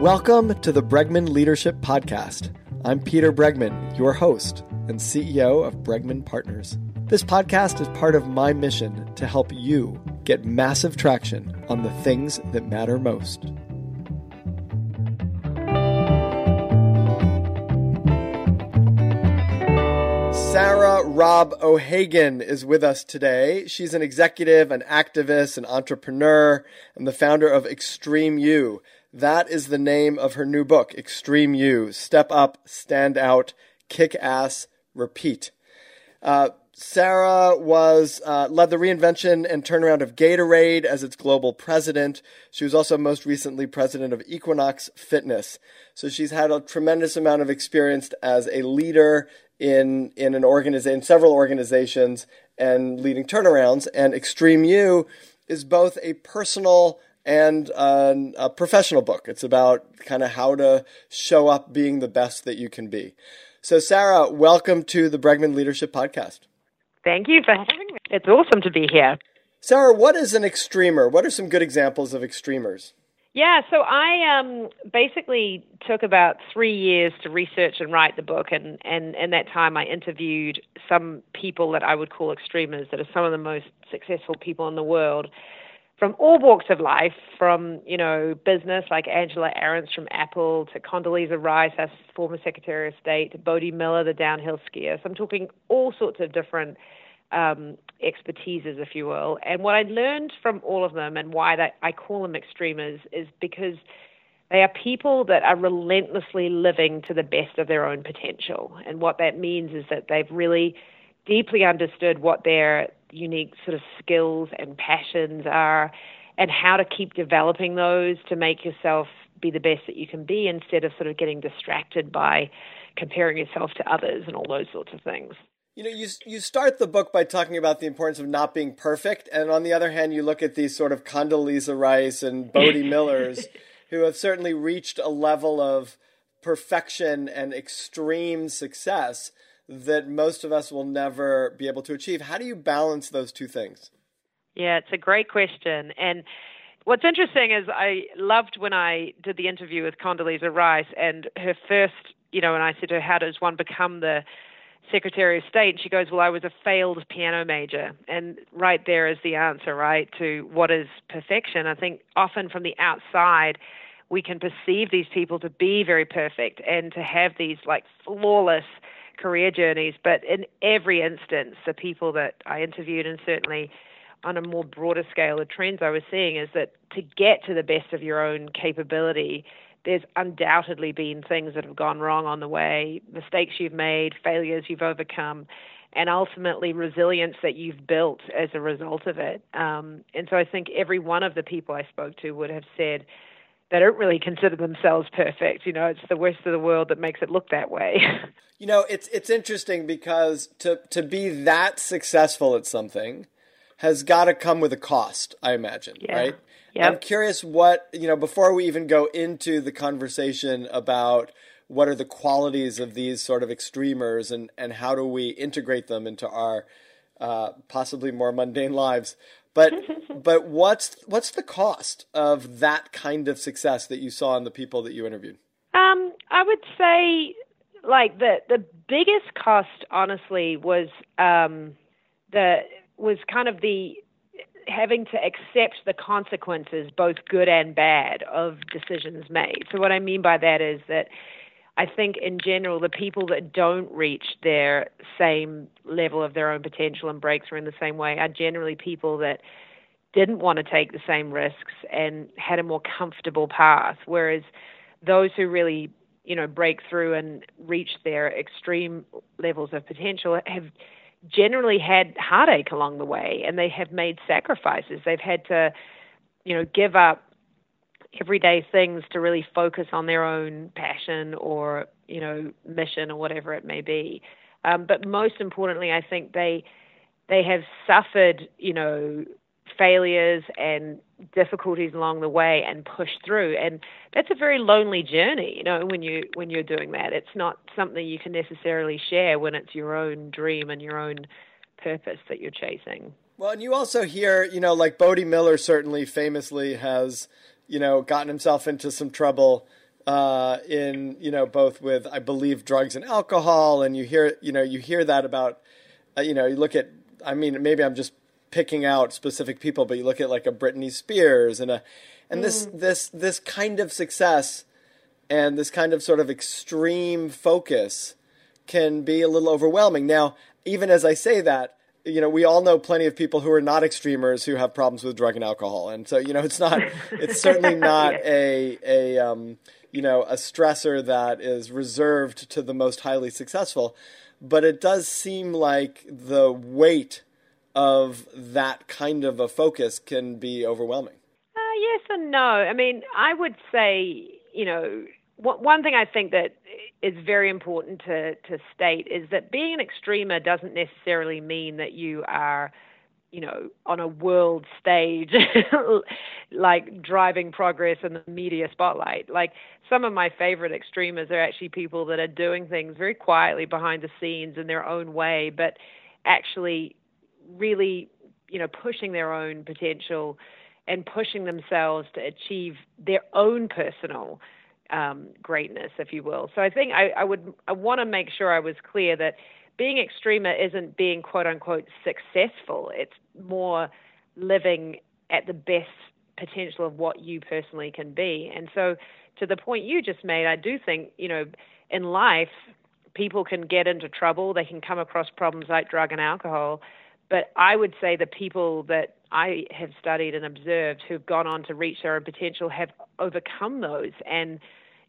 Welcome to the Bregman Leadership Podcast. I'm Peter Bregman, your host and CEO of Bregman Partners. This podcast is part of my mission to help you get massive traction on the things that matter most. Sarah Robb O'Hagan is with us today. She's an executive, an activist, an entrepreneur, and the founder of Extreme You. That is the name of her new book, Extreme You Step Up, Stand Out, Kick Ass, Repeat. Uh, Sarah was uh, led the reinvention and turnaround of Gatorade as its global president. She was also most recently president of Equinox Fitness. So she's had a tremendous amount of experience as a leader in in an organization, several organizations, and leading turnarounds. And Extreme You is both a personal and a, a professional book. It's about kind of how to show up being the best that you can be. So, Sarah, welcome to the Bregman Leadership Podcast. Thank you for having me. It's awesome to be here. Sarah, what is an extremer? What are some good examples of extremers? Yeah, so I um, basically took about three years to research and write the book, and, and in that time I interviewed some people that I would call extremers, that are some of the most successful people in the world, from all walks of life, from you know business like Angela Ahrendts from Apple to Condoleezza Rice, as former Secretary of State, to Bode Miller, the downhill skier. So I'm talking all sorts of different um, expertises, if you will. And what I learned from all of them and why that I call them extremers is because they are people that are relentlessly living to the best of their own potential. And what that means is that they've really deeply understood what their unique sort of skills and passions are and how to keep developing those to make yourself be the best that you can be instead of sort of getting distracted by comparing yourself to others and all those sorts of things. You know, you you start the book by talking about the importance of not being perfect, and on the other hand, you look at these sort of Condoleezza Rice and Bode Millers, who have certainly reached a level of perfection and extreme success that most of us will never be able to achieve. How do you balance those two things? Yeah, it's a great question, and what's interesting is I loved when I did the interview with Condoleezza Rice, and her first, you know, and I said to her, "How does one become the Secretary of State, and she goes, Well, I was a failed piano major. And right there is the answer, right, to what is perfection. I think often from the outside, we can perceive these people to be very perfect and to have these like flawless career journeys. But in every instance, the people that I interviewed, and certainly on a more broader scale, the trends I was seeing is that to get to the best of your own capability, there's undoubtedly been things that have gone wrong on the way, mistakes you've made, failures you've overcome, and ultimately resilience that you've built as a result of it. Um, and so I think every one of the people I spoke to would have said they don't really consider themselves perfect. You know, it's the worst of the world that makes it look that way. you know, it's it's interesting because to to be that successful at something has got to come with a cost, I imagine, yeah. right? Yep. I'm curious what, you know, before we even go into the conversation about what are the qualities of these sort of extremers and, and how do we integrate them into our uh, possibly more mundane lives. But but what's what's the cost of that kind of success that you saw in the people that you interviewed? Um, I would say like the the biggest cost honestly was um, the was kind of the having to accept the consequences, both good and bad, of decisions made. So, what I mean by that is that I think in general, the people that don't reach their same level of their own potential and breakthrough in the same way are generally people that didn't want to take the same risks and had a more comfortable path. Whereas those who really, you know, break through and reach their extreme levels of potential have generally had heartache along the way and they have made sacrifices. They've had to, you know, give up everyday things to really focus on their own passion or, you know, mission or whatever it may be. Um, but most importantly, I think they they have suffered, you know, failures and difficulties along the way and push through. And that's a very lonely journey you know when you when you're doing that. It's not something you can necessarily share when it's your own dream and your own purpose that you're chasing. Well and you also hear you know like Bode Miller certainly famously has you know gotten himself into some trouble uh, in you know both with I believe drugs and alcohol, and you hear you know you hear that about uh, you know you look at I mean maybe I'm just picking out specific people, but you look at like a Britney Spears and a and mm. this this this kind of success and this kind of sort of extreme focus can be a little overwhelming. Now, even as I say that, you know, we all know plenty of people who are not extremers who have problems with drug and alcohol, and so you know, it's not, it's certainly not a a um, you know a stressor that is reserved to the most highly successful, but it does seem like the weight of that kind of a focus can be overwhelming. Uh, yes and no. I mean, I would say you know one thing I think that is very important to, to state is that being an extremer doesn't necessarily mean that you are, you know, on a world stage, like driving progress in the media spotlight. Like some of my favorite extremers are actually people that are doing things very quietly behind the scenes in their own way, but actually really, you know, pushing their own potential and pushing themselves to achieve their own personal um, greatness, if you will. So I think I, I would I want to make sure I was clear that being extremer isn't being quote unquote successful. It's more living at the best potential of what you personally can be. And so to the point you just made, I do think, you know, in life people can get into trouble, they can come across problems like drug and alcohol. But I would say the people that I have studied and observed who've gone on to reach their own potential have overcome those and,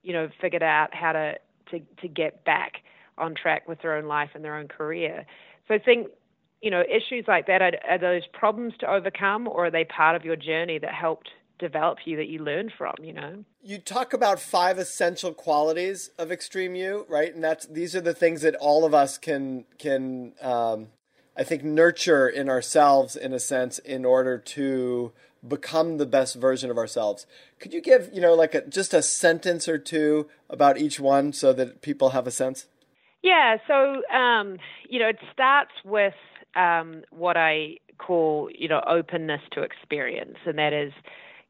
you know, figured out how to, to, to get back on track with their own life and their own career. So I think, you know, issues like that are, are those problems to overcome or are they part of your journey that helped develop you that you learned from, you know? You talk about five essential qualities of extreme you, right? And that's these are the things that all of us can can um, I think, nurture in ourselves in a sense in order to become the best version of ourselves. Could you give, you know, like a, just a sentence or two about each one so that people have a sense? Yeah, so, um, you know, it starts with um, what I call, you know, openness to experience, and that is,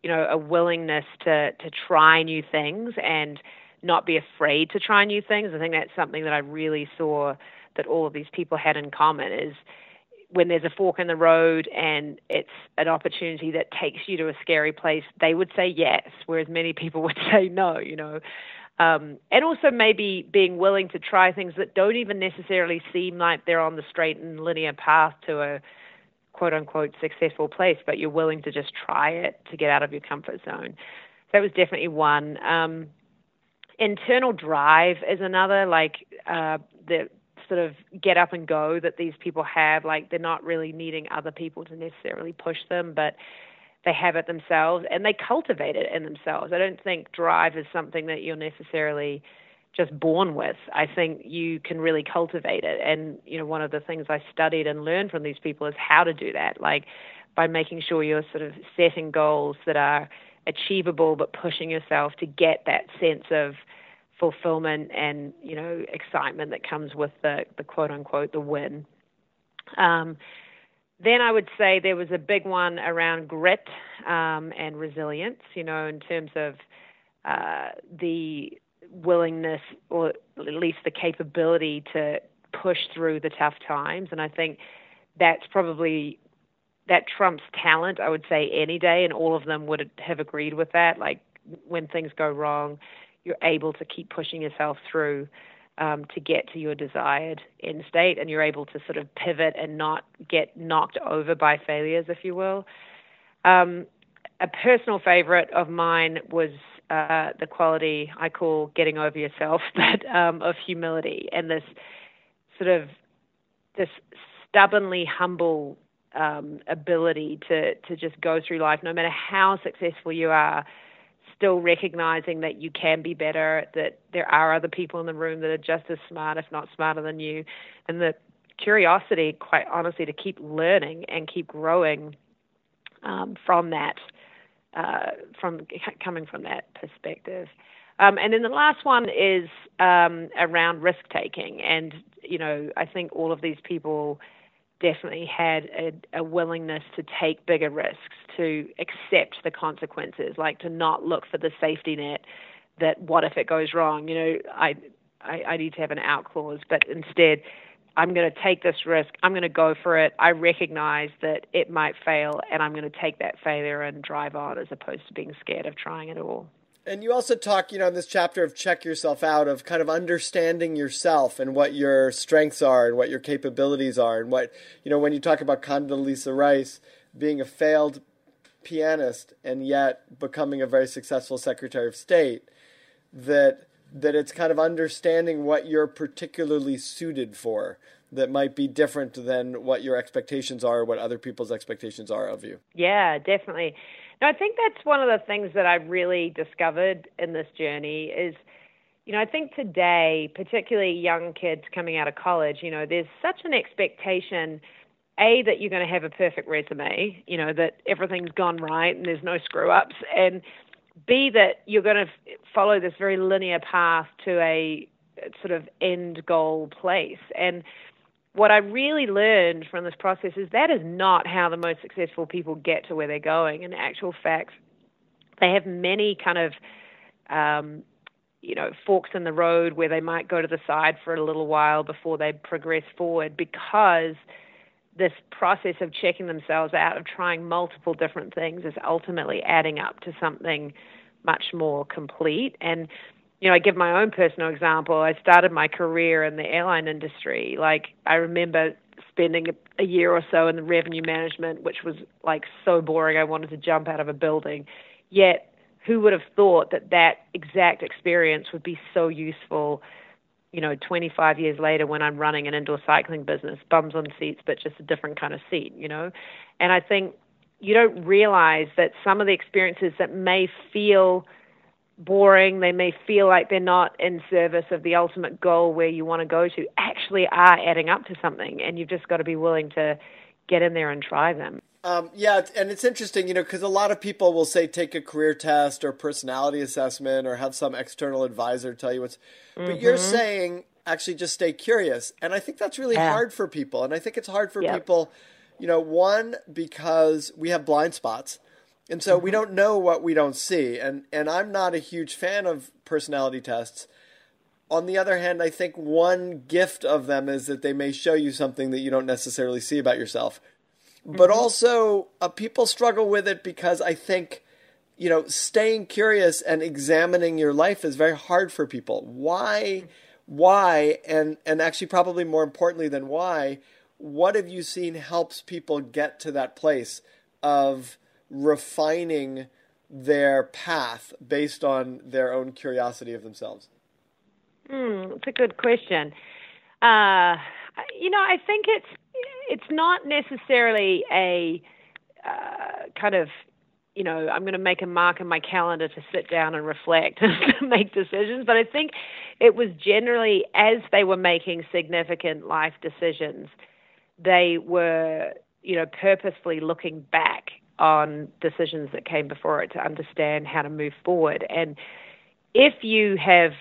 you know, a willingness to, to try new things and not be afraid to try new things. I think that's something that I really saw that all of these people had in common is when there's a fork in the road and it's an opportunity that takes you to a scary place, they would say yes, whereas many people would say no, you know. Um, and also maybe being willing to try things that don't even necessarily seem like they're on the straight and linear path to a quote unquote successful place, but you're willing to just try it to get out of your comfort zone. So that was definitely one. Um, internal drive is another, like uh, the sort of get up and go that these people have. Like they're not really needing other people to necessarily push them, but they have it themselves and they cultivate it in themselves. I don't think drive is something that you're necessarily just born with. I think you can really cultivate it. And, you know, one of the things I studied and learned from these people is how to do that. Like by making sure you're sort of setting goals that are achievable but pushing yourself to get that sense of fulfillment and you know excitement that comes with the the quote unquote the win. Um, then I would say there was a big one around grit um, and resilience. You know, in terms of uh, the willingness or at least the capability to push through the tough times, and I think that's probably that trumps talent. I would say any day, and all of them would have agreed with that. Like when things go wrong, you're able to keep pushing yourself through um, to get to your desired end state, and you're able to sort of pivot and not get knocked over by failures, if you will. Um, a personal favorite of mine was uh, the quality I call getting over yourself, but um, of humility and this sort of this stubbornly humble um, ability to to just go through life, no matter how successful you are still recognizing that you can be better, that there are other people in the room that are just as smart, if not smarter than you, and the curiosity, quite honestly, to keep learning and keep growing um, from that, uh, from coming from that perspective. Um, and then the last one is um, around risk taking, and you know, I think all of these people definitely had a, a, willingness to take bigger risks, to accept the consequences, like to not look for the safety net, that what if it goes wrong? You know, I, I, I need to have an out clause, but instead, I'm going to take this risk. I'm going to go for it. I recognize that it might fail, and I'm going to take that failure and drive on as opposed to being scared of trying it all. And you also talk, you know, in this chapter of check yourself out, of kind of understanding yourself and what your strengths are and what your capabilities are, and what, you know, when you talk about Condoleezza Rice being a failed pianist and yet becoming a very successful Secretary of State, that that it's kind of understanding what you're particularly suited for that might be different than what your expectations are, what other people's expectations are of you. Yeah, definitely. I think that's one of the things that I've really discovered in this journey is, you know, I think today, particularly young kids coming out of college, you know, there's such an expectation, A, that you're going to have a perfect resume, you know, that everything's gone right and there's no screw ups, and B, that you're going to follow this very linear path to a sort of end goal place. And what I really learned from this process is that is not how the most successful people get to where they're going. In actual fact, they have many kind of um, you know forks in the road where they might go to the side for a little while before they progress forward because this process of checking themselves out, of trying multiple different things, is ultimately adding up to something much more complete. And, you know, I give my own personal example. I started my career in the airline industry. Like, I remember spending a, a year or so in the revenue management, which was like so boring, I wanted to jump out of a building. Yet, who would have thought that that exact experience would be so useful? you know, 25 years later when I'm running an indoor cycling business, bums on seats, but just a different kind of seat, you know? And I think you don't realize that some of the experiences that may feel boring, they may feel like they're not in service of the ultimate goal where you want to go to, actually are adding up to something. And you've just got to be willing to get in there and try them. Um, yeah, and it's interesting, you know, because a lot of people will say take a career test or personality assessment or have some external advisor tell you what's. Mm-hmm. But you're mm-hmm. saying actually just stay curious, and I think that's really yeah. hard for people, and I think it's hard for yep. people, you know, one because we have blind spots, and so we don't know what we don't see, and and I'm not a huge fan of personality tests. On the other hand, I think one gift of them is that they may show you something that you don't necessarily see about yourself but mm-hmm. also uh, people struggle with it because I think you know staying curious and examining your life is very hard for people. Why? Why? And and actually, probably more importantly than why, what have you seen helps people get to that place of refining their path based on their own curiosity of themselves? Hmm, it's a good question. Uh, you know, I think it's it's not necessarily a uh, kind of you know I'm going to make a mark in my calendar to sit down and reflect and make decisions, but I think it was generally as they were making significant life decisions, they were you know purposefully looking back on decisions that came before it to understand how to move forward and if you have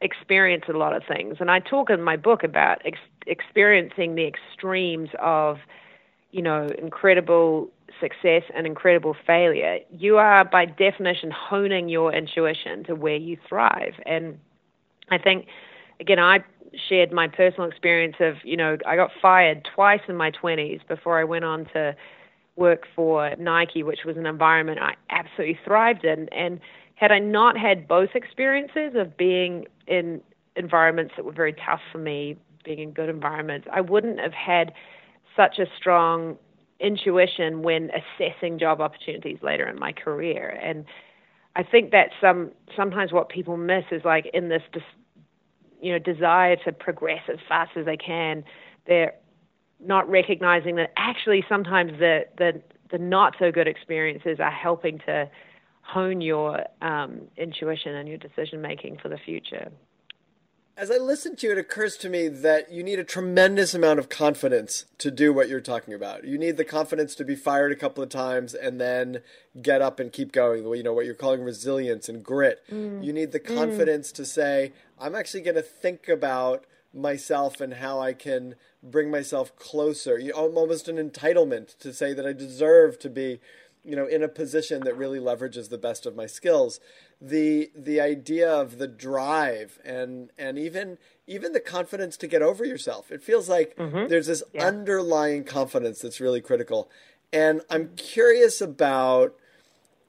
experienced a lot of things and I talk in my book about ex- experiencing the extremes of, you know, incredible success and incredible failure, you are by definition honing your intuition to where you thrive. And I think, again, I shared my personal experience of, you know, I got fired twice in my 20s before I went on to work for Nike, which was an environment I absolutely thrived in. And had I not had both experiences of being in environments that were very tough for me, being in good environments, I wouldn't have had such a strong intuition when assessing job opportunities later in my career. And I think that some sometimes what people miss is like in this you know desire to progress as fast as they can, they're not recognizing that actually sometimes the the the not so good experiences are helping to hone your um, intuition and your decision making for the future. As I listen to you, it occurs to me that you need a tremendous amount of confidence to do what you're talking about. You need the confidence to be fired a couple of times and then get up and keep going. You know, what you're calling resilience and grit. Mm. You need the mm. confidence mm. to say, I'm actually going to think about myself and how I can bring myself closer. You, almost an entitlement to say that I deserve to be you know in a position that really leverages the best of my skills the the idea of the drive and and even even the confidence to get over yourself it feels like mm-hmm. there's this yeah. underlying confidence that's really critical and i'm curious about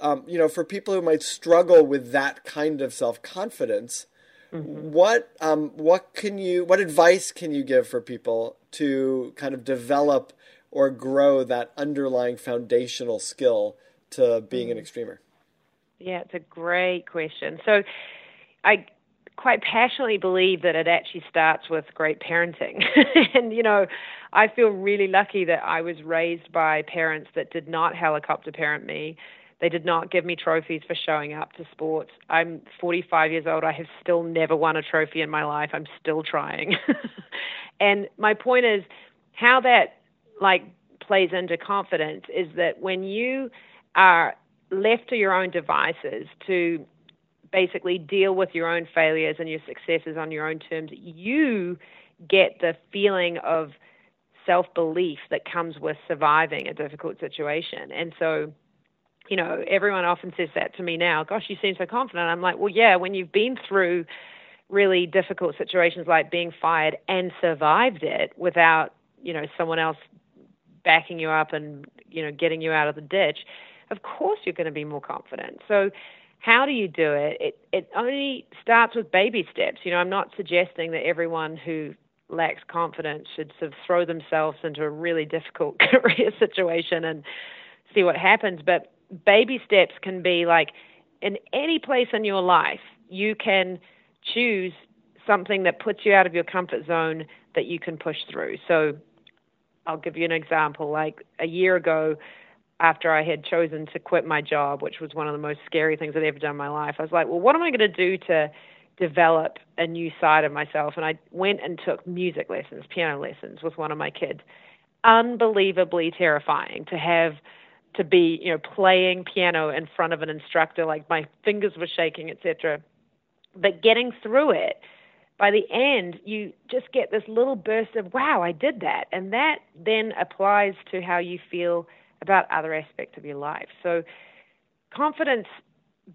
um, you know for people who might struggle with that kind of self-confidence mm-hmm. what um, what can you what advice can you give for people to kind of develop or grow that underlying foundational skill to being an mm. extremer? Yeah, it's a great question. So I quite passionately believe that it actually starts with great parenting. and, you know, I feel really lucky that I was raised by parents that did not helicopter parent me. They did not give me trophies for showing up to sports. I'm 45 years old. I have still never won a trophy in my life. I'm still trying. and my point is how that like plays into confidence is that when you are left to your own devices to basically deal with your own failures and your successes on your own terms, you get the feeling of self belief that comes with surviving a difficult situation. And so, you know, everyone often says that to me now, gosh, you seem so confident. I'm like, well, yeah, when you've been through really difficult situations like being fired and survived it without, you know, someone else backing you up and you know getting you out of the ditch, of course you're going to be more confident. So how do you do it? It it only starts with baby steps. You know, I'm not suggesting that everyone who lacks confidence should sort of throw themselves into a really difficult career situation and see what happens. But baby steps can be like in any place in your life, you can choose something that puts you out of your comfort zone that you can push through. So I'll give you an example. Like a year ago, after I had chosen to quit my job, which was one of the most scary things I'd ever done in my life, I was like, well, what am I going to do to develop a new side of myself? And I went and took music lessons, piano lessons with one of my kids. Unbelievably terrifying to have to be, you know, playing piano in front of an instructor, like my fingers were shaking, etc. But getting through it by the end, you just get this little burst of, wow, I did that. And that then applies to how you feel about other aspects of your life. So, confidence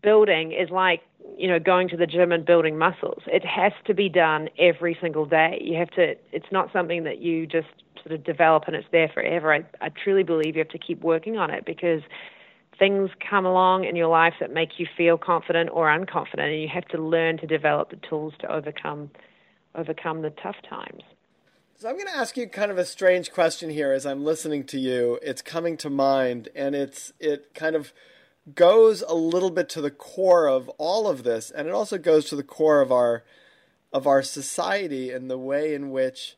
building is like, you know, going to the gym and building muscles. It has to be done every single day. You have to, it's not something that you just sort of develop and it's there forever. I, I truly believe you have to keep working on it because things come along in your life that make you feel confident or unconfident and you have to learn to develop the tools to overcome overcome the tough times so i'm going to ask you kind of a strange question here as i'm listening to you it's coming to mind and it's it kind of goes a little bit to the core of all of this and it also goes to the core of our of our society and the way in which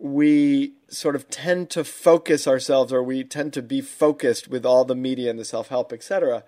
we sort of tend to focus ourselves or we tend to be focused with all the media and the self-help etc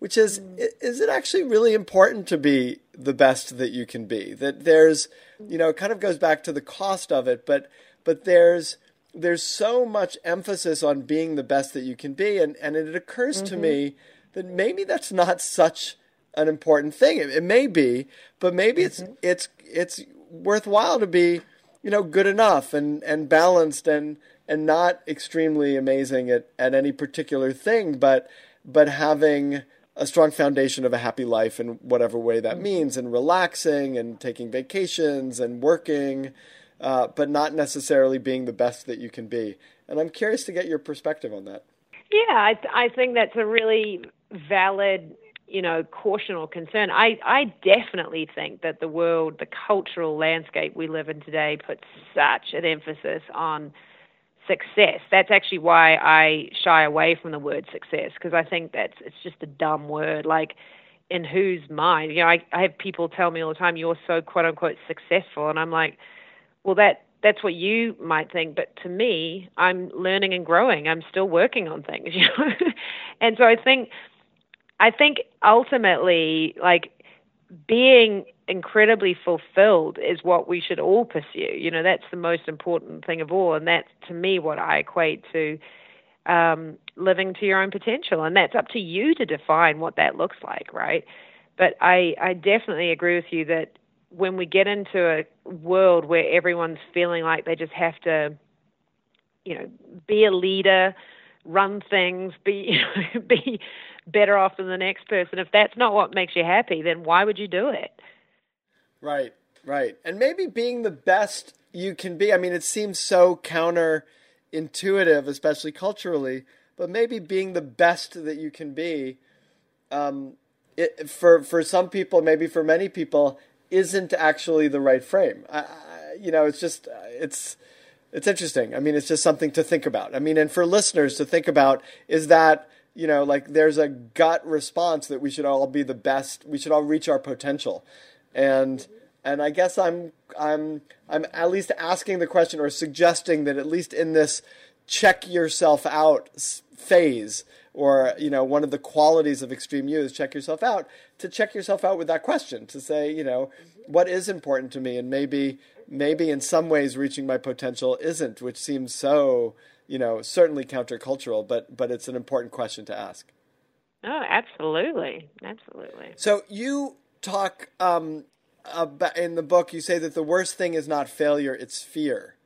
which is is it actually really important to be the best that you can be that there's you know it kind of goes back to the cost of it but but there's there's so much emphasis on being the best that you can be and and it occurs mm-hmm. to me that maybe that's not such an important thing it, it may be but maybe mm-hmm. it's it's it's worthwhile to be you know good enough and and balanced and and not extremely amazing at at any particular thing but but having a strong foundation of a happy life in whatever way that means and relaxing and taking vacations and working uh, but not necessarily being the best that you can be. And i'm curious to get your perspective on that. Yeah i, th- I think that's a really valid you know, caution or concern. I, I definitely think that the world, the cultural landscape we live in today puts such an emphasis on success. That's actually why I shy away from the word success because I think that's it's just a dumb word. Like in whose mind? You know, I, I have people tell me all the time, "You're so quote unquote successful," and I'm like, well, that that's what you might think, but to me, I'm learning and growing. I'm still working on things, you know. and so I think I think ultimately, like being incredibly fulfilled is what we should all pursue. You know, that's the most important thing of all, and that's to me what I equate to um, living to your own potential, and that's up to you to define what that looks like, right? But I, I definitely agree with you that when we get into a world where everyone's feeling like they just have to, you know, be a leader, run things, be you know, be better off than the next person. If that's not what makes you happy, then why would you do it? Right, right. And maybe being the best you can be. I mean, it seems so counterintuitive, especially culturally, but maybe being the best that you can be um, it, for for some people, maybe for many people, isn't actually the right frame. I, you know, it's just it's it's interesting. I mean, it's just something to think about. I mean, and for listeners to think about is that you know, like there's a gut response that we should all be the best. We should all reach our potential, and and I guess I'm I'm I'm at least asking the question or suggesting that at least in this check yourself out phase or you know one of the qualities of extreme you is check yourself out to check yourself out with that question to say you know what is important to me and maybe maybe in some ways reaching my potential isn't which seems so you know, certainly countercultural, but but it's an important question to ask. Oh, absolutely, absolutely. So you talk um, about in the book. You say that the worst thing is not failure; it's fear,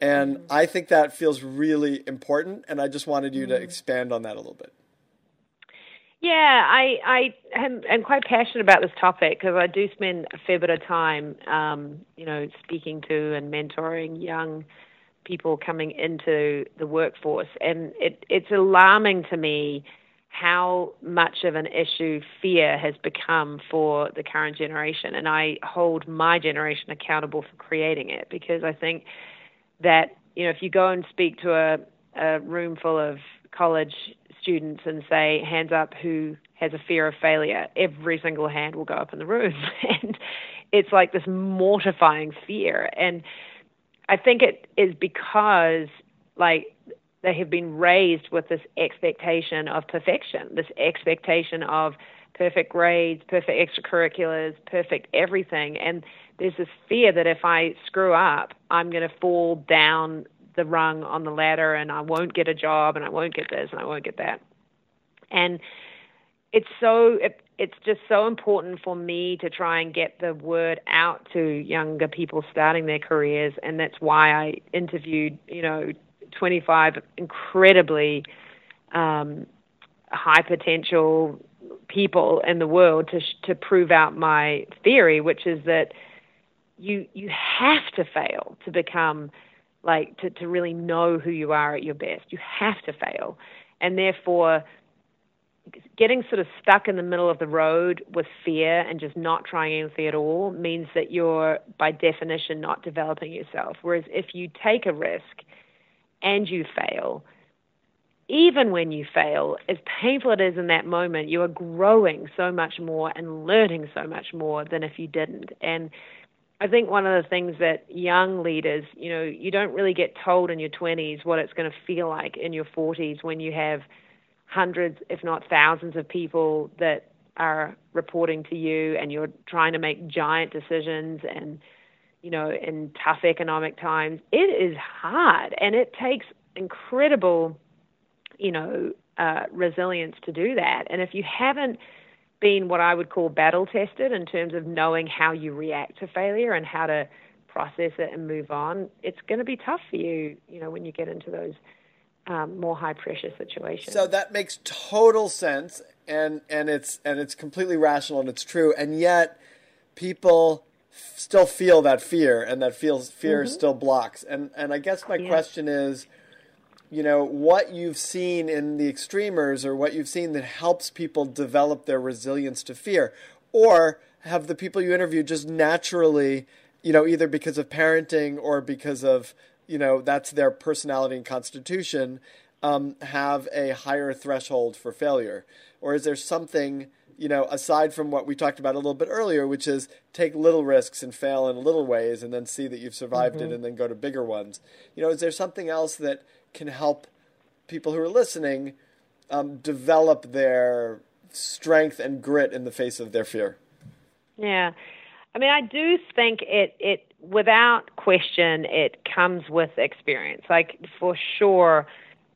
and mm-hmm. I think that feels really important. And I just wanted you mm-hmm. to expand on that a little bit. Yeah, I I am, am quite passionate about this topic because I do spend a fair bit of time, um, you know, speaking to and mentoring young people coming into the workforce, and it, it's alarming to me how much of an issue fear has become for the current generation. And I hold my generation accountable for creating it because I think that, you know, if you go and speak to a, a room full of college students and say, hands up who has a fear of failure, every single hand will go up in the room. and it's like this mortifying fear. And I think it is because like they have been raised with this expectation of perfection, this expectation of perfect grades, perfect extracurriculars, perfect everything. And there's this fear that if I screw up, I'm going to fall down the rung on the ladder and I won't get a job and I won't get this and I won't get that. And it's so it, it's just so important for me to try and get the word out to younger people starting their careers. And that's why I interviewed you know 25 incredibly um, high potential people in the world to to prove out my theory which is that you you have to fail to become like to to really know who you are at your best. You have to fail. And therefore getting sort of stuck in the middle of the road with fear and just not trying anything at all means that you're, by definition, not developing yourself. Whereas if you take a risk and you fail, even when you fail, as painful it is in that moment, you are growing so much more and learning so much more than if you didn't. And I think one of the things that young leaders, you know, you don't really get told in your 20s what it's going to feel like in your 40s when you have – hundreds, if not thousands, of people that are reporting to you, and you're trying to make giant decisions and you know in tough economic times it is hard. And it takes incredible you know uh, resilience to do that. And if you haven't been what i would call battle tested in terms of knowing how you react to failure and how to process it and move on it's going to be tough for you you know when you get into those um, more high pressure situations. So that makes total sense, and and it's and it's completely rational and it's true, and yet people f- still feel that fear, and that feels fear mm-hmm. still blocks. And and I guess my yeah. question is, you know, what you've seen in the extremers, or what you've seen that helps people develop their resilience to fear, or have the people you interview just naturally, you know, either because of parenting or because of you know that's their personality and constitution um, have a higher threshold for failure? Or is there something you know aside from what we talked about a little bit earlier which is take little risks and fail in little ways and then see that you've survived mm-hmm. it and then go to bigger ones? You know is there something else that can help people who are listening um, develop their strength and grit in the face of their fear? Yeah. I mean, I do think it, it without question, it comes with experience. Like for sure,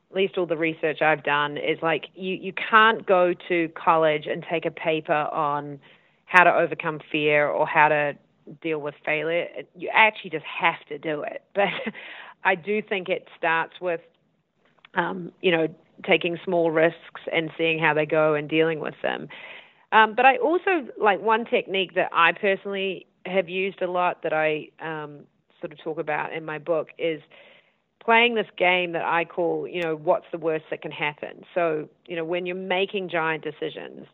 at least all the research I've done is like you, you can't go to college and take a paper on how to overcome fear or how to deal with failure. You actually just have to do it. But I do think it starts with, um, you know, taking small risks and seeing how they go and dealing with them. Um, but I also like one technique that I personally have used a lot that I um, sort of talk about in my book is playing this game that I call, you know, what's the worst that can happen. So, you know, when you're making giant decisions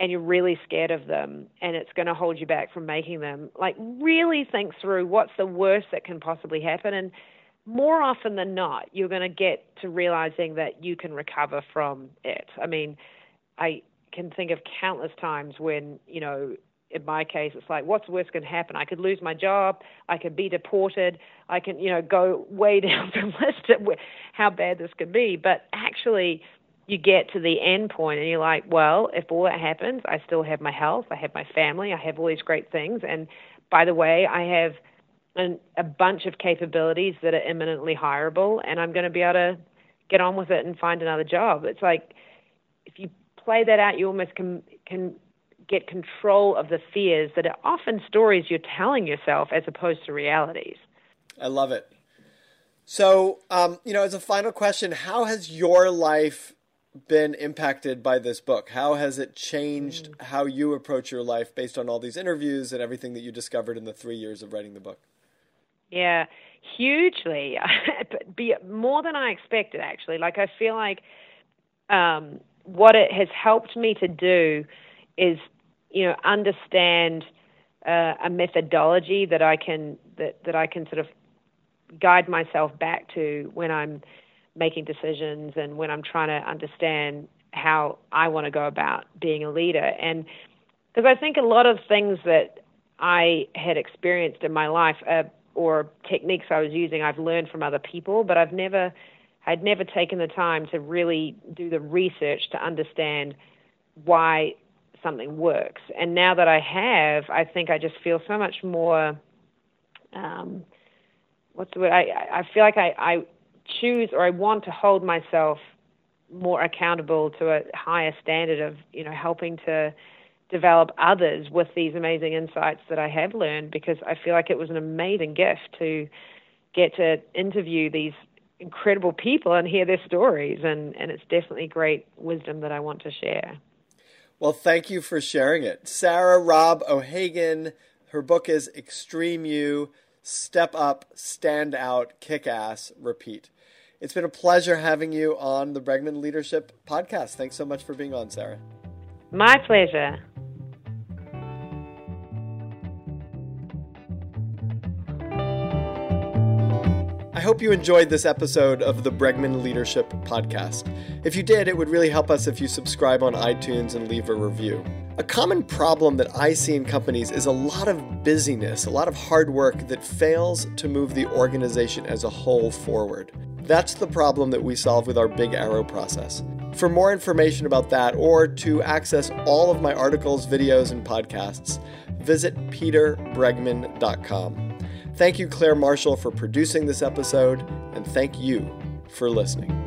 and you're really scared of them and it's going to hold you back from making them, like really think through what's the worst that can possibly happen. And more often than not, you're going to get to realizing that you can recover from it. I mean, I can think of countless times when, you know, in my case, it's like, what's the worst can happen? I could lose my job. I could be deported. I can, you know, go way down the list of how bad this could be. But actually, you get to the end point and you're like, well, if all that happens, I still have my health. I have my family. I have all these great things. And by the way, I have an, a bunch of capabilities that are imminently hireable, and I'm going to be able to get on with it and find another job. It's like if you play that out, you almost can can get control of the fears that are often stories you're telling yourself as opposed to realities. I love it. So, um, you know, as a final question, how has your life been impacted by this book? How has it changed mm. how you approach your life based on all these interviews and everything that you discovered in the three years of writing the book? Yeah, hugely. Be more than I expected, actually. Like I feel like um, what it has helped me to do is you know understand uh, a methodology that I can that that I can sort of guide myself back to when I'm making decisions and when I'm trying to understand how I want to go about being a leader. And because I think a lot of things that I had experienced in my life uh, or techniques I was using I've learned from other people but I've never I'd never taken the time to really do the research to understand why something works. And now that I have, I think I just feel so much more. Um, what's the word? I I feel like I, I choose or I want to hold myself more accountable to a higher standard of you know helping to develop others with these amazing insights that I have learned because I feel like it was an amazing gift to get to interview these incredible people and hear their stories and and it's definitely great wisdom that I want to share. Well, thank you for sharing it. Sarah Robb O'Hagan, her book is Extreme You Step Up, Stand Out, Kick Ass, Repeat. It's been a pleasure having you on the Bregman Leadership Podcast. Thanks so much for being on, Sarah. My pleasure. Hope you enjoyed this episode of the Bregman Leadership Podcast. If you did, it would really help us if you subscribe on iTunes and leave a review. A common problem that I see in companies is a lot of busyness, a lot of hard work that fails to move the organization as a whole forward. That's the problem that we solve with our Big Arrow process. For more information about that or to access all of my articles, videos, and podcasts, visit peterbregman.com. Thank you, Claire Marshall, for producing this episode, and thank you for listening.